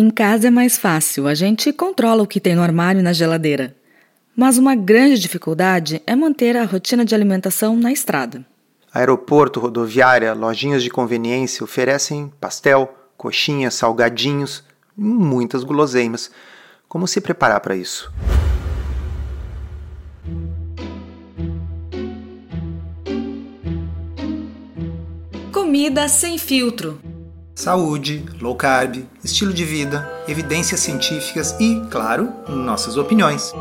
Em casa é mais fácil, a gente controla o que tem no armário e na geladeira. Mas uma grande dificuldade é manter a rotina de alimentação na estrada. Aeroporto, rodoviária, lojinhas de conveniência oferecem pastel, coxinhas, salgadinhos e muitas guloseimas. Como se preparar para isso? Comida sem filtro. Saúde, low carb, estilo de vida, evidências científicas e, claro, nossas opiniões.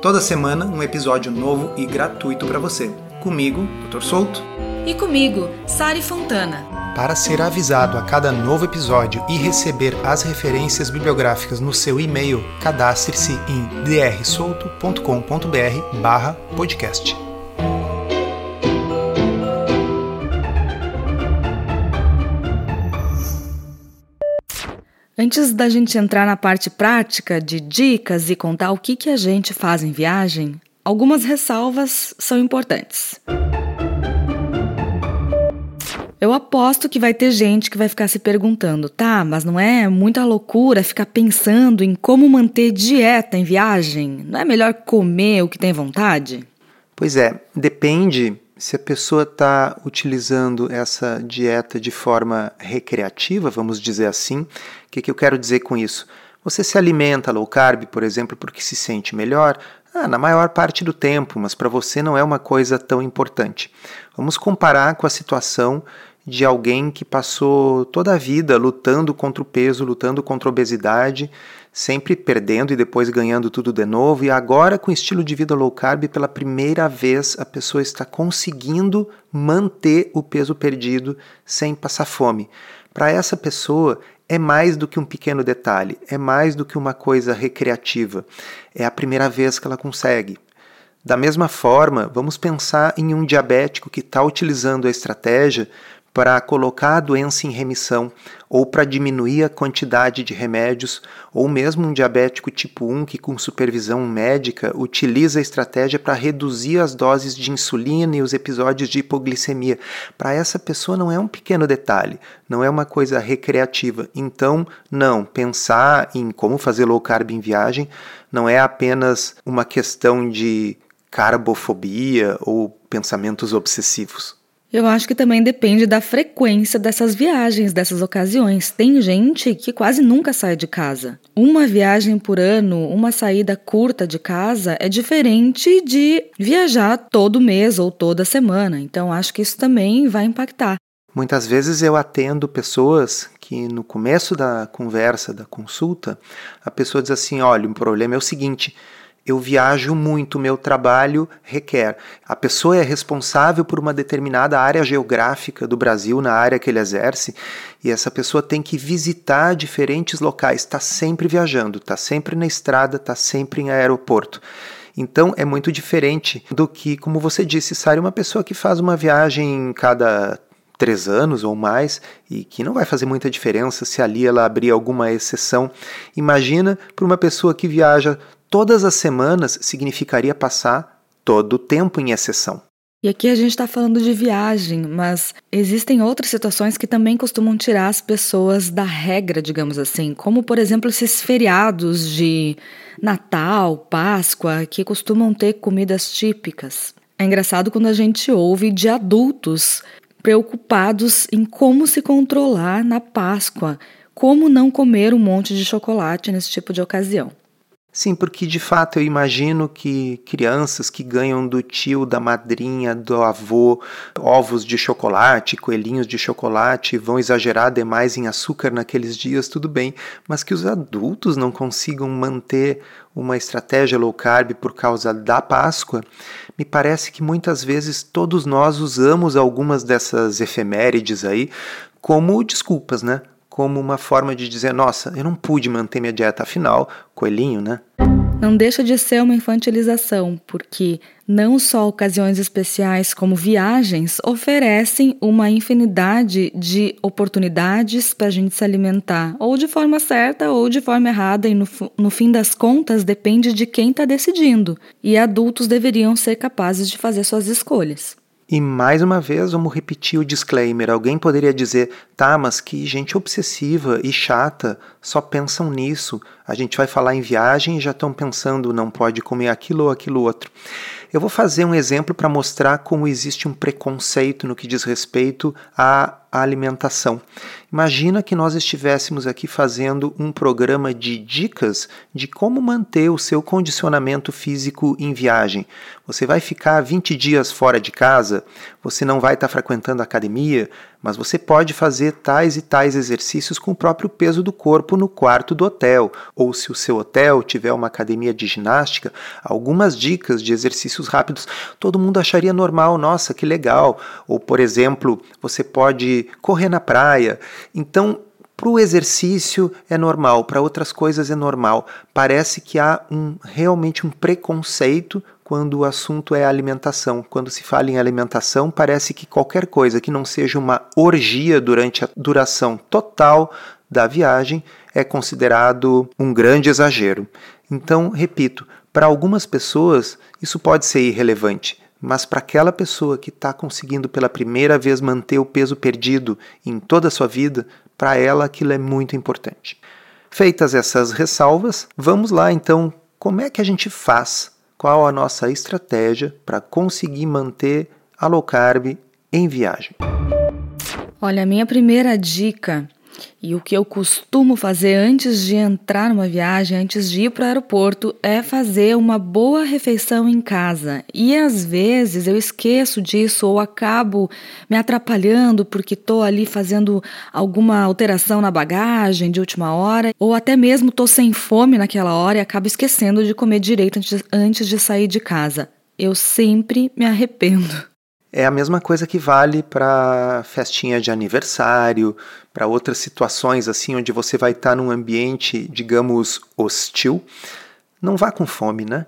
Toda semana um episódio novo e gratuito para você. Comigo, Dr. Souto. E comigo, Sari Fontana. Para ser avisado a cada novo episódio e receber as referências bibliográficas no seu e-mail, cadastre-se em drsolto.com.br/podcast. Antes da gente entrar na parte prática de dicas e contar o que, que a gente faz em viagem, algumas ressalvas são importantes. Eu aposto que vai ter gente que vai ficar se perguntando, tá, mas não é muita loucura ficar pensando em como manter dieta em viagem? Não é melhor comer o que tem vontade? Pois é, depende se a pessoa está utilizando essa dieta de forma recreativa, vamos dizer assim, o que, que eu quero dizer com isso? Você se alimenta low carb, por exemplo, porque se sente melhor? Ah, na maior parte do tempo, mas para você não é uma coisa tão importante. Vamos comparar com a situação de alguém que passou toda a vida lutando contra o peso, lutando contra a obesidade, sempre perdendo e depois ganhando tudo de novo, e agora com estilo de vida low carb, pela primeira vez a pessoa está conseguindo manter o peso perdido sem passar fome. Para essa pessoa é mais do que um pequeno detalhe, é mais do que uma coisa recreativa. É a primeira vez que ela consegue. Da mesma forma, vamos pensar em um diabético que está utilizando a estratégia para colocar a doença em remissão ou para diminuir a quantidade de remédios, ou mesmo um diabético tipo 1 que, com supervisão médica, utiliza a estratégia para reduzir as doses de insulina e os episódios de hipoglicemia. Para essa pessoa não é um pequeno detalhe, não é uma coisa recreativa. Então, não, pensar em como fazer low carb em viagem não é apenas uma questão de carbofobia ou pensamentos obsessivos. Eu acho que também depende da frequência dessas viagens, dessas ocasiões. Tem gente que quase nunca sai de casa. Uma viagem por ano, uma saída curta de casa é diferente de viajar todo mês ou toda semana. Então acho que isso também vai impactar. Muitas vezes eu atendo pessoas que no começo da conversa, da consulta, a pessoa diz assim: olha, o problema é o seguinte eu viajo muito, meu trabalho requer. A pessoa é responsável por uma determinada área geográfica do Brasil, na área que ele exerce, e essa pessoa tem que visitar diferentes locais, está sempre viajando, está sempre na estrada, está sempre em aeroporto. Então é muito diferente do que, como você disse, Sara, uma pessoa que faz uma viagem cada três anos ou mais e que não vai fazer muita diferença se ali ela abrir alguma exceção. Imagina para uma pessoa que viaja todas as semanas significaria passar todo o tempo em exceção. E aqui a gente está falando de viagem, mas existem outras situações que também costumam tirar as pessoas da regra, digamos assim, como por exemplo esses feriados de Natal, Páscoa, que costumam ter comidas típicas. É engraçado quando a gente ouve de adultos preocupados em como se controlar na Páscoa, como não comer um monte de chocolate nesse tipo de ocasião. Sim, porque de fato eu imagino que crianças que ganham do tio, da madrinha, do avô ovos de chocolate, coelhinhos de chocolate, vão exagerar demais em açúcar naqueles dias, tudo bem, mas que os adultos não consigam manter uma estratégia low carb por causa da Páscoa, me parece que muitas vezes todos nós usamos algumas dessas efemérides aí como desculpas, né? Como uma forma de dizer: nossa, eu não pude manter minha dieta, afinal, coelhinho, né? Não deixa de ser uma infantilização, porque não só ocasiões especiais como viagens oferecem uma infinidade de oportunidades para a gente se alimentar, ou de forma certa ou de forma errada, e no, no fim das contas depende de quem está decidindo. E adultos deveriam ser capazes de fazer suas escolhas. E mais uma vez, vamos repetir o disclaimer. Alguém poderia dizer: tá, mas que gente obsessiva e chata, só pensam nisso. A gente vai falar em viagem e já estão pensando, não pode comer aquilo ou aquilo outro. Eu vou fazer um exemplo para mostrar como existe um preconceito no que diz respeito à alimentação. Imagina que nós estivéssemos aqui fazendo um programa de dicas de como manter o seu condicionamento físico em viagem. Você vai ficar 20 dias fora de casa, você não vai estar frequentando academia, mas você pode fazer tais e tais exercícios com o próprio peso do corpo no quarto do hotel, ou se o seu hotel tiver uma academia de ginástica, algumas dicas de exercícios rápidos, todo mundo acharia normal, nossa, que legal. Ou, por exemplo, você pode correr na praia. Então, para o exercício é normal, para outras coisas é normal. Parece que há um, realmente um preconceito quando o assunto é alimentação. Quando se fala em alimentação, parece que qualquer coisa que não seja uma orgia durante a duração total da viagem é considerado um grande exagero. Então, repito, para algumas pessoas isso pode ser irrelevante, mas para aquela pessoa que está conseguindo pela primeira vez manter o peso perdido em toda a sua vida, para ela aquilo é muito importante. Feitas essas ressalvas, vamos lá então, como é que a gente faz qual a nossa estratégia para conseguir manter a low carb em viagem. Olha, a minha primeira dica e o que eu costumo fazer antes de entrar numa viagem, antes de ir para o aeroporto, é fazer uma boa refeição em casa. E às vezes eu esqueço disso ou acabo me atrapalhando porque estou ali fazendo alguma alteração na bagagem de última hora, ou até mesmo estou sem fome naquela hora e acabo esquecendo de comer direito antes, de sair de casa. Eu sempre me arrependo. É a mesma coisa que vale para festinha de aniversário, para outras situações assim onde você vai estar tá num ambiente, digamos, hostil. Não vá com fome, né?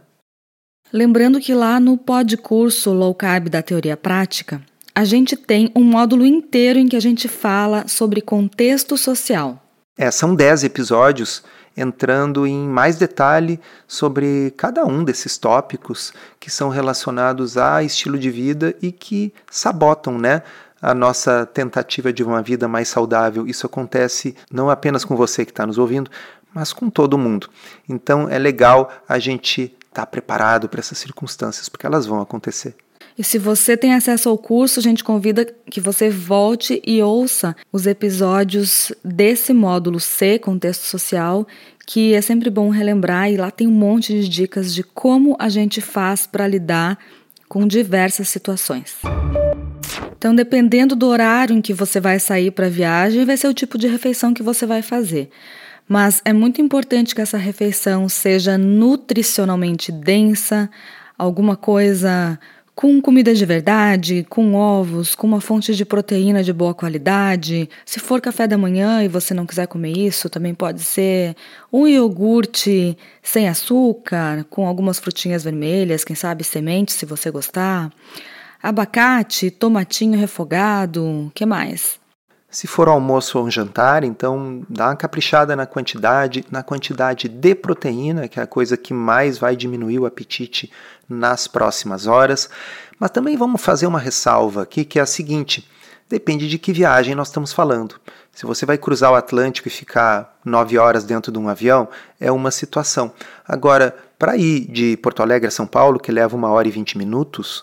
Lembrando que lá no curso Low Carb da Teoria Prática, a gente tem um módulo inteiro em que a gente fala sobre contexto social. É, são 10 episódios entrando em mais detalhe sobre cada um desses tópicos que são relacionados a estilo de vida e que sabotam, né? a nossa tentativa de uma vida mais saudável. Isso acontece não apenas com você que está nos ouvindo, mas com todo mundo. Então é legal a gente estar tá preparado para essas circunstâncias, porque elas vão acontecer. E se você tem acesso ao curso, a gente convida que você volte e ouça os episódios desse módulo C, Contexto Social, que é sempre bom relembrar, e lá tem um monte de dicas de como a gente faz para lidar com diversas situações. Então, dependendo do horário em que você vai sair para a viagem, vai ser o tipo de refeição que você vai fazer. Mas é muito importante que essa refeição seja nutricionalmente densa, alguma coisa com comida de verdade, com ovos, com uma fonte de proteína de boa qualidade. Se for café da manhã e você não quiser comer isso, também pode ser um iogurte sem açúcar, com algumas frutinhas vermelhas, quem sabe sementes, se você gostar. Abacate, tomatinho refogado, que mais? Se for almoço ou um jantar, então dá uma caprichada na quantidade, na quantidade de proteína, que é a coisa que mais vai diminuir o apetite nas próximas horas. Mas também vamos fazer uma ressalva aqui, que é a seguinte: depende de que viagem nós estamos falando. Se você vai cruzar o Atlântico e ficar nove horas dentro de um avião, é uma situação. Agora, para ir de Porto Alegre a São Paulo, que leva uma hora e vinte minutos,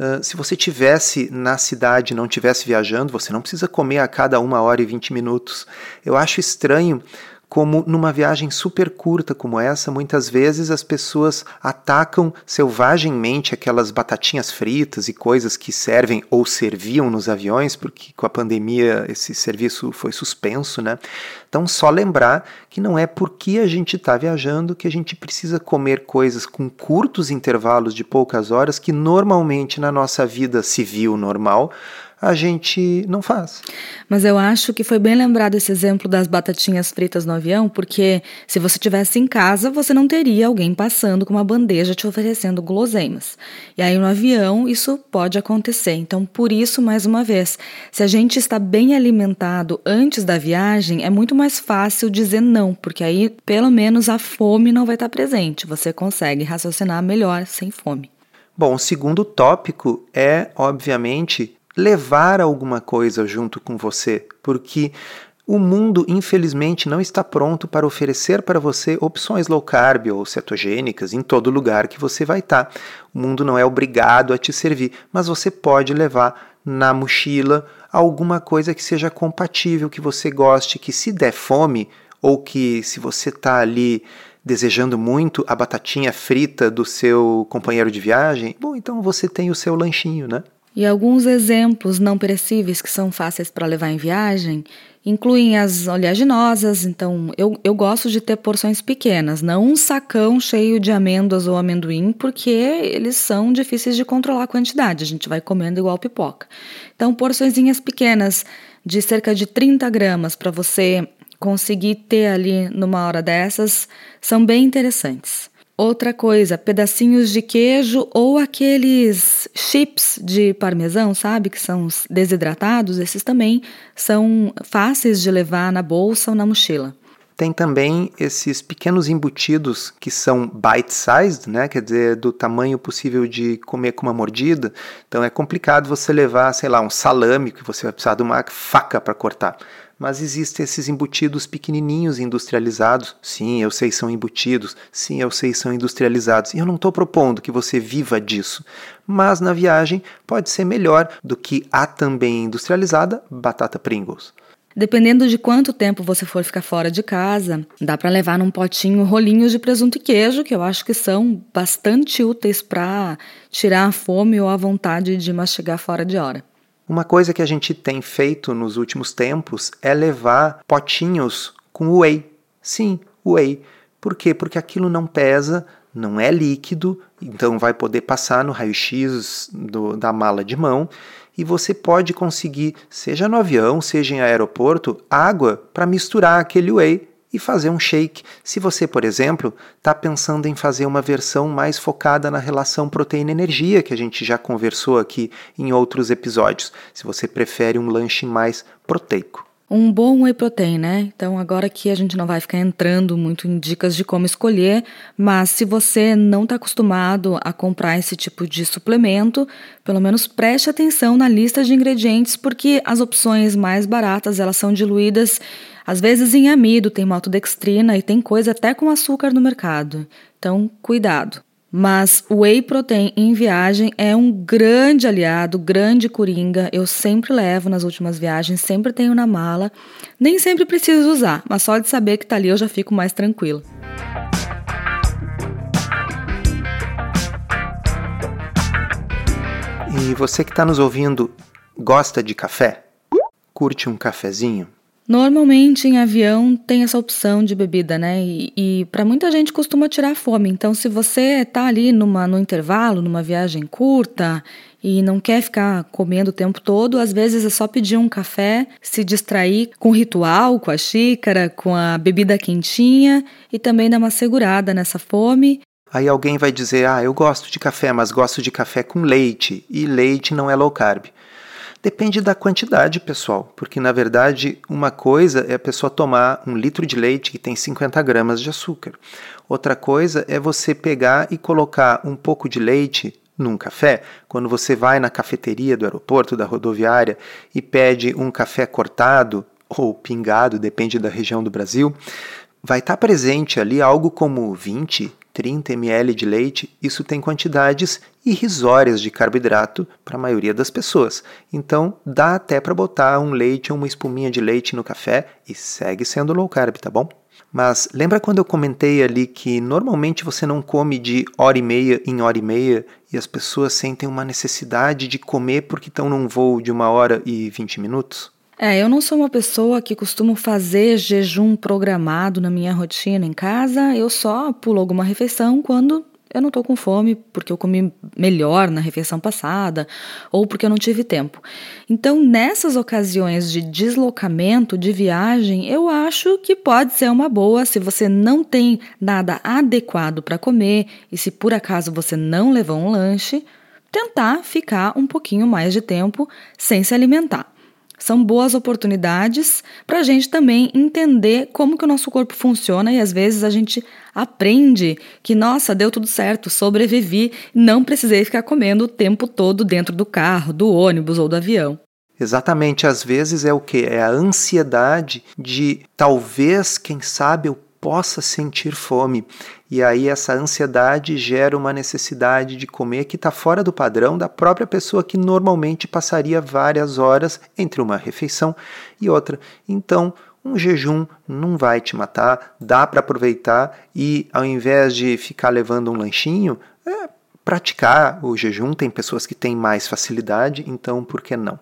Uh, se você tivesse na cidade, não tivesse viajando, você não precisa comer a cada uma hora e vinte minutos. Eu acho estranho como numa viagem super curta como essa, muitas vezes as pessoas atacam selvagemmente aquelas batatinhas fritas e coisas que servem ou serviam nos aviões, porque com a pandemia esse serviço foi suspenso, né? Então, só lembrar que não é porque a gente está viajando que a gente precisa comer coisas com curtos intervalos de poucas horas que normalmente na nossa vida civil normal a gente não faz. Mas eu acho que foi bem lembrado esse exemplo das batatinhas fritas no avião, porque se você tivesse em casa, você não teria alguém passando com uma bandeja te oferecendo guloseimas. E aí no avião isso pode acontecer. Então, por isso, mais uma vez, se a gente está bem alimentado antes da viagem, é muito mais fácil dizer não, porque aí pelo menos a fome não vai estar presente. Você consegue raciocinar melhor sem fome. Bom, o segundo tópico é, obviamente, levar alguma coisa junto com você, porque o mundo, infelizmente, não está pronto para oferecer para você opções low carb ou cetogênicas em todo lugar que você vai estar. O mundo não é obrigado a te servir, mas você pode levar na mochila alguma coisa que seja compatível, que você goste, que se der fome ou que se você está ali desejando muito a batatinha frita do seu companheiro de viagem, bom, então você tem o seu lanchinho, né? E alguns exemplos não perecíveis que são fáceis para levar em viagem incluem as oleaginosas. Então, eu, eu gosto de ter porções pequenas, não um sacão cheio de amêndoas ou amendoim, porque eles são difíceis de controlar a quantidade. A gente vai comendo igual pipoca. Então, porçõezinhas pequenas de cerca de 30 gramas para você conseguir ter ali numa hora dessas são bem interessantes. Outra coisa, pedacinhos de queijo ou aqueles chips de parmesão, sabe? Que são desidratados, esses também são fáceis de levar na bolsa ou na mochila. Tem também esses pequenos embutidos que são bite-sized, né? quer dizer, do tamanho possível de comer com uma mordida. Então é complicado você levar, sei lá, um salame que você vai precisar de uma faca para cortar mas existem esses embutidos pequenininhos industrializados. Sim, eu sei são embutidos. Sim, eu sei são industrializados. E eu não estou propondo que você viva disso, mas na viagem pode ser melhor do que a também industrializada batata Pringles. Dependendo de quanto tempo você for ficar fora de casa, dá para levar num potinho rolinhos de presunto e queijo, que eu acho que são bastante úteis para tirar a fome ou a vontade de mastigar fora de hora. Uma coisa que a gente tem feito nos últimos tempos é levar potinhos com whey. Sim, whey. Por quê? Porque aquilo não pesa, não é líquido, então vai poder passar no raio-x da mala de mão e você pode conseguir, seja no avião, seja em aeroporto, água para misturar aquele whey e fazer um shake. Se você, por exemplo, está pensando em fazer uma versão mais focada na relação proteína-energia, que a gente já conversou aqui em outros episódios, se você prefere um lanche mais proteico um bom whey protein, né? Então agora aqui a gente não vai ficar entrando muito em dicas de como escolher, mas se você não está acostumado a comprar esse tipo de suplemento, pelo menos preste atenção na lista de ingredientes, porque as opções mais baratas elas são diluídas às vezes em amido, tem maltodextrina e tem coisa até com açúcar no mercado. Então cuidado. Mas o whey protein em viagem é um grande aliado, grande coringa. Eu sempre levo nas últimas viagens, sempre tenho na mala. Nem sempre preciso usar, mas só de saber que tá ali eu já fico mais tranquilo. E você que está nos ouvindo, gosta de café? Curte um cafezinho? Normalmente em avião tem essa opção de bebida, né? E, e para muita gente costuma tirar fome. Então, se você está ali numa, no intervalo, numa viagem curta e não quer ficar comendo o tempo todo, às vezes é só pedir um café, se distrair com o ritual, com a xícara, com a bebida quentinha e também dar uma segurada nessa fome. Aí alguém vai dizer: Ah, eu gosto de café, mas gosto de café com leite. E leite não é low carb. Depende da quantidade, pessoal, porque na verdade uma coisa é a pessoa tomar um litro de leite que tem 50 gramas de açúcar. Outra coisa é você pegar e colocar um pouco de leite num café. Quando você vai na cafeteria do aeroporto, da rodoviária e pede um café cortado ou pingado, depende da região do Brasil, vai estar presente ali algo como 20, 30 ml de leite, isso tem quantidades irrisórias de carboidrato para a maioria das pessoas. Então, dá até para botar um leite ou uma espuminha de leite no café e segue sendo low carb, tá bom? Mas lembra quando eu comentei ali que normalmente você não come de hora e meia em hora e meia e as pessoas sentem uma necessidade de comer porque estão num voo de uma hora e vinte minutos? É, eu não sou uma pessoa que costumo fazer jejum programado na minha rotina em casa. Eu só pulo alguma refeição quando eu não estou com fome, porque eu comi melhor na refeição passada ou porque eu não tive tempo. Então, nessas ocasiões de deslocamento, de viagem, eu acho que pode ser uma boa se você não tem nada adequado para comer e se por acaso você não levou um lanche, tentar ficar um pouquinho mais de tempo sem se alimentar. São boas oportunidades para a gente também entender como que o nosso corpo funciona e às vezes a gente aprende que, nossa, deu tudo certo, sobrevivi, não precisei ficar comendo o tempo todo dentro do carro, do ônibus ou do avião. Exatamente, às vezes é o que? É a ansiedade de talvez, quem sabe, eu possa sentir fome. E aí essa ansiedade gera uma necessidade de comer que está fora do padrão da própria pessoa que normalmente passaria várias horas entre uma refeição e outra. Então, um jejum não vai te matar, dá para aproveitar e ao invés de ficar levando um lanchinho, é, praticar o jejum. Tem pessoas que têm mais facilidade, então por que não?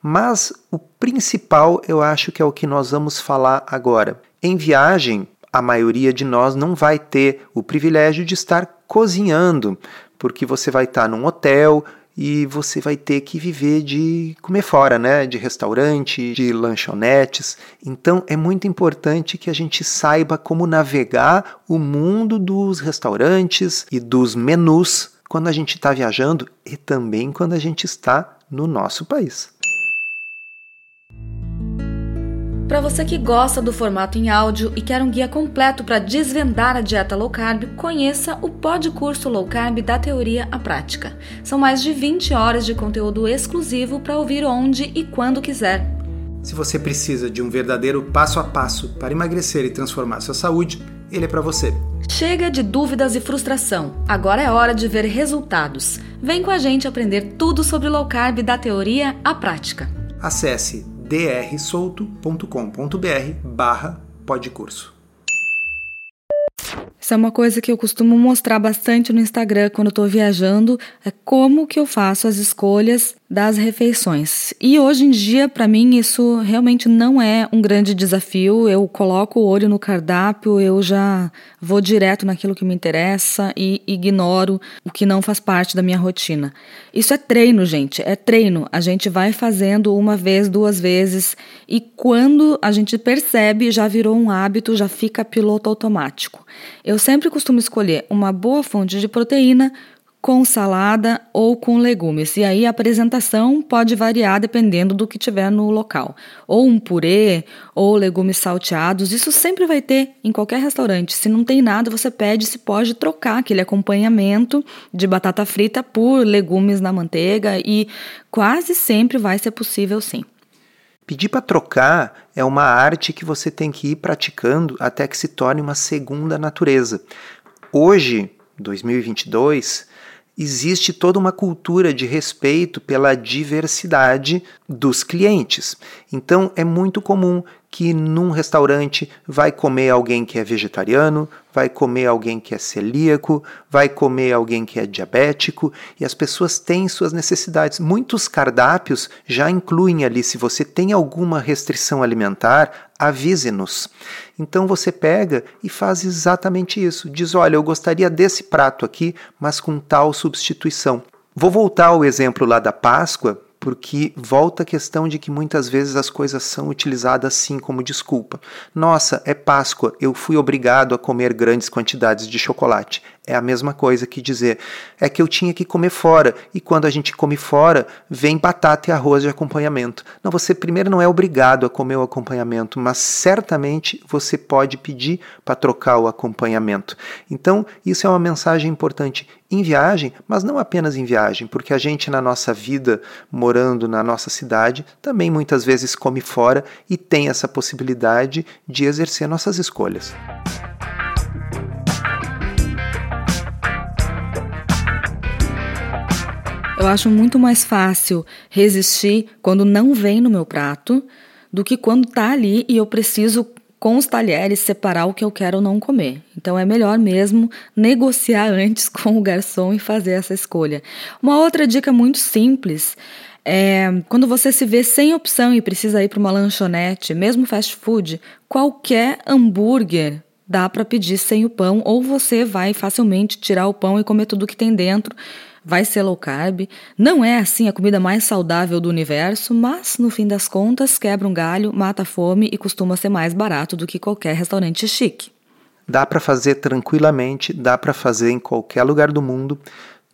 Mas o principal eu acho que é o que nós vamos falar agora. Em viagem, a maioria de nós não vai ter o privilégio de estar cozinhando, porque você vai estar num hotel e você vai ter que viver de comer fora, né? De restaurante, de lanchonetes. Então é muito importante que a gente saiba como navegar o mundo dos restaurantes e dos menus quando a gente está viajando e também quando a gente está no nosso país. Para você que gosta do formato em áudio e quer um guia completo para desvendar a dieta low carb, conheça o Pod Curso Low Carb da Teoria à Prática. São mais de 20 horas de conteúdo exclusivo para ouvir onde e quando quiser. Se você precisa de um verdadeiro passo a passo para emagrecer e transformar sua saúde, ele é para você. Chega de dúvidas e frustração. Agora é hora de ver resultados. Vem com a gente aprender tudo sobre low carb da teoria à prática. Acesse drsolto.com.br barra podcurso. Isso é uma coisa que eu costumo mostrar bastante no Instagram quando estou viajando, é como que eu faço as escolhas das refeições. E hoje em dia, para mim, isso realmente não é um grande desafio. Eu coloco o olho no cardápio, eu já vou direto naquilo que me interessa e ignoro o que não faz parte da minha rotina. Isso é treino, gente, é treino. A gente vai fazendo uma vez, duas vezes e quando a gente percebe, já virou um hábito, já fica piloto automático. Eu sempre costumo escolher uma boa fonte de proteína com salada ou com legumes. E aí a apresentação pode variar dependendo do que tiver no local. Ou um purê, ou legumes salteados, isso sempre vai ter em qualquer restaurante. Se não tem nada, você pede se pode trocar aquele acompanhamento de batata frita por legumes na manteiga e quase sempre vai ser possível sim. Pedir para trocar é uma arte que você tem que ir praticando até que se torne uma segunda natureza. Hoje, 2022, existe toda uma cultura de respeito pela diversidade dos clientes. Então é muito comum que num restaurante vai comer alguém que é vegetariano, vai comer alguém que é celíaco, vai comer alguém que é diabético, e as pessoas têm suas necessidades. Muitos cardápios já incluem ali, se você tem alguma restrição alimentar, avise-nos. Então você pega e faz exatamente isso. Diz: olha, eu gostaria desse prato aqui, mas com tal substituição. Vou voltar ao exemplo lá da Páscoa, porque volta a questão de que muitas vezes as coisas são utilizadas assim como desculpa. Nossa, é Páscoa, eu fui obrigado a comer grandes quantidades de chocolate. É a mesma coisa que dizer é que eu tinha que comer fora e quando a gente come fora, vem batata e arroz de acompanhamento. Não, você primeiro não é obrigado a comer o acompanhamento, mas certamente você pode pedir para trocar o acompanhamento. Então, isso é uma mensagem importante em viagem, mas não apenas em viagem, porque a gente na nossa vida, morando na nossa cidade, também muitas vezes come fora e tem essa possibilidade de exercer nossas escolhas. Eu acho muito mais fácil resistir quando não vem no meu prato do que quando tá ali e eu preciso com os talheres separar o que eu quero ou não comer. Então é melhor mesmo negociar antes com o garçom e fazer essa escolha. Uma outra dica muito simples é quando você se vê sem opção e precisa ir para uma lanchonete, mesmo fast food, qualquer hambúrguer dá para pedir sem o pão ou você vai facilmente tirar o pão e comer tudo que tem dentro vai ser low carb. Não é assim a comida mais saudável do universo, mas no fim das contas quebra um galho, mata a fome e costuma ser mais barato do que qualquer restaurante chique. Dá para fazer tranquilamente, dá para fazer em qualquer lugar do mundo.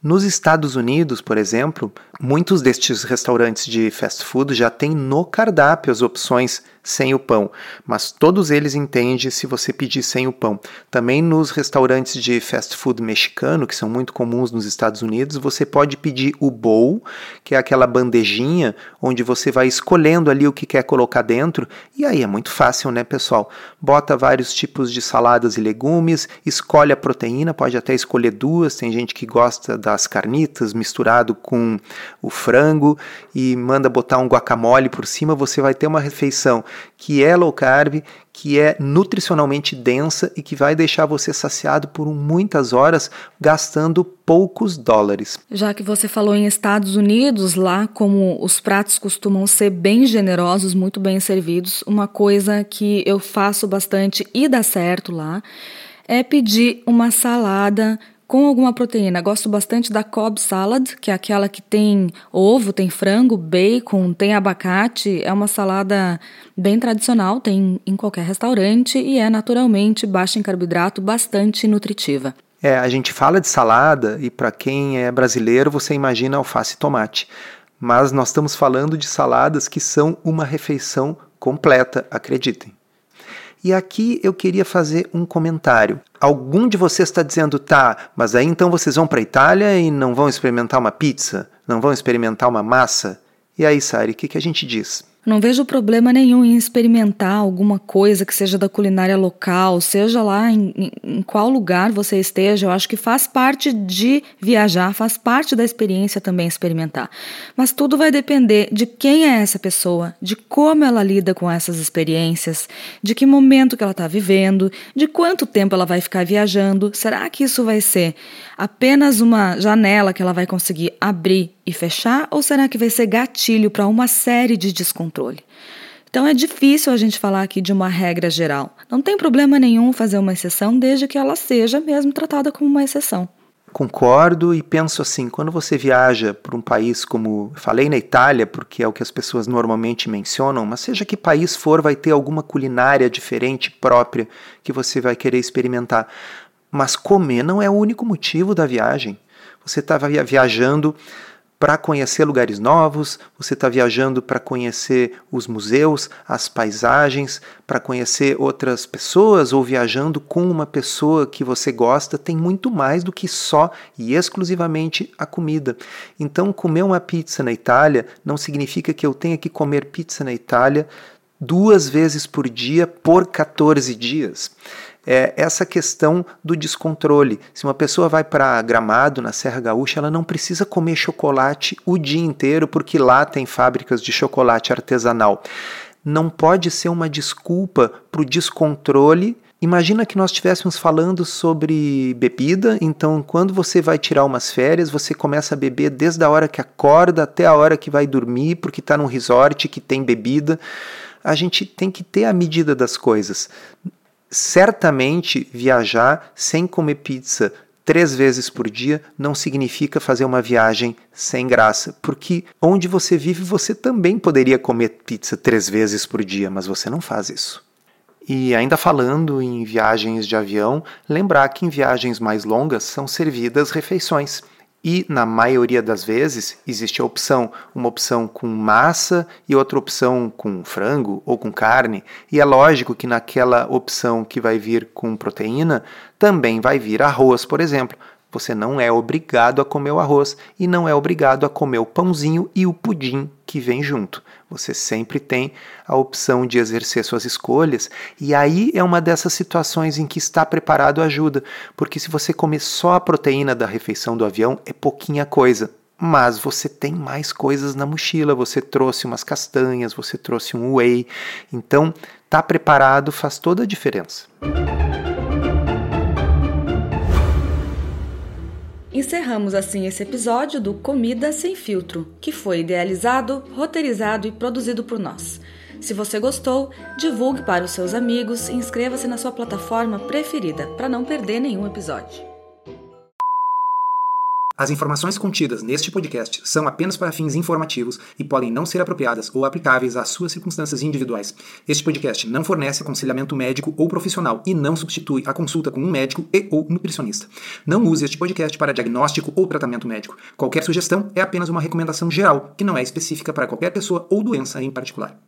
Nos Estados Unidos, por exemplo, Muitos destes restaurantes de fast food já têm no cardápio as opções sem o pão, mas todos eles entendem se você pedir sem o pão. Também nos restaurantes de fast food mexicano, que são muito comuns nos Estados Unidos, você pode pedir o bowl, que é aquela bandejinha onde você vai escolhendo ali o que quer colocar dentro, e aí é muito fácil, né, pessoal? Bota vários tipos de saladas e legumes, escolhe a proteína, pode até escolher duas, tem gente que gosta das carnitas misturado com o frango e manda botar um guacamole por cima, você vai ter uma refeição que é low carb, que é nutricionalmente densa e que vai deixar você saciado por muitas horas gastando poucos dólares. Já que você falou em Estados Unidos, lá como os pratos costumam ser bem generosos, muito bem servidos, uma coisa que eu faço bastante e dá certo lá é pedir uma salada com alguma proteína. Gosto bastante da Cobb Salad, que é aquela que tem ovo, tem frango, bacon, tem abacate. É uma salada bem tradicional, tem em qualquer restaurante e é naturalmente baixa em carboidrato, bastante nutritiva. É, a gente fala de salada e para quem é brasileiro você imagina alface e tomate. Mas nós estamos falando de saladas que são uma refeição completa, acreditem. E aqui eu queria fazer um comentário. Algum de vocês está dizendo, tá, mas aí então vocês vão para a Itália e não vão experimentar uma pizza? Não vão experimentar uma massa? E aí, Sari, o que, que a gente diz? Não vejo problema nenhum em experimentar alguma coisa que seja da culinária local, seja lá em, em, qual lugar você esteja. Eu acho que faz parte de viajar, faz parte da experiência também experimentar. Mas tudo vai depender de quem é essa pessoa, de como ela lida com essas experiências, de que momento que ela está vivendo, de quanto tempo ela vai ficar viajando. Será que isso vai ser apenas uma janela que ela vai conseguir abrir e fechar, ou será que vai ser gatilho para uma série de descontrole? Então é difícil a gente falar aqui de uma regra geral. Não tem problema nenhum fazer uma exceção, desde que ela seja mesmo tratada como uma exceção. Concordo e penso assim: quando você viaja para um país como falei na Itália, porque é o que as pessoas normalmente mencionam, mas seja que país for, vai ter alguma culinária diferente própria que você vai querer experimentar. Mas comer não é o único motivo da viagem. Você está viajando para conhecer lugares novos, você está viajando para conhecer os museus, as paisagens, para conhecer outras pessoas ou viajando com uma pessoa que você gosta, tem muito mais do que só e exclusivamente a comida. Então, comer uma pizza na Itália não significa que eu tenha que comer pizza na Itália duas vezes por dia por 14 dias é essa questão do descontrole. Se uma pessoa vai para Gramado, na Serra Gaúcha, ela não precisa comer chocolate o dia inteiro, porque lá tem fábricas de chocolate artesanal. Não pode ser uma desculpa para o descontrole Imagina que nós estivéssemos falando sobre bebida, então quando você vai tirar umas férias, você começa a beber desde a hora que acorda até a hora que vai dormir, porque está num resort que tem bebida. A gente tem que ter a medida das coisas certamente viajar sem comer pizza três vezes por dia não significa fazer uma viagem sem graça, porque onde você vive você também poderia comer pizza três vezes por dia, mas você não faz isso. E ainda falando em viagens de avião, lembrar que em viagens mais longas são servidas refeições. E na maioria das vezes existe a opção, uma opção com massa e outra opção com frango ou com carne. E é lógico que naquela opção que vai vir com proteína também vai vir arroz, por exemplo. Você não é obrigado a comer o arroz e não é obrigado a comer o pãozinho e o pudim que vem junto. Você sempre tem a opção de exercer suas escolhas, e aí é uma dessas situações em que estar preparado ajuda, porque se você comer só a proteína da refeição do avião, é pouquinha coisa. Mas você tem mais coisas na mochila, você trouxe umas castanhas, você trouxe um whey. Então, tá preparado faz toda a diferença. Encerramos assim esse episódio do Comida Sem Filtro, que foi idealizado, roteirizado e produzido por nós. Se você gostou, divulgue para os seus amigos e inscreva-se na sua plataforma preferida para não perder nenhum episódio. As informações contidas neste podcast são apenas para fins informativos e podem não ser apropriadas ou aplicáveis às suas circunstâncias individuais. Este podcast não fornece aconselhamento médico ou profissional e não substitui a consulta com um médico e ou nutricionista. Não use este podcast para diagnóstico ou tratamento médico. Qualquer sugestão é apenas uma recomendação geral, que não é específica para qualquer pessoa ou doença em particular.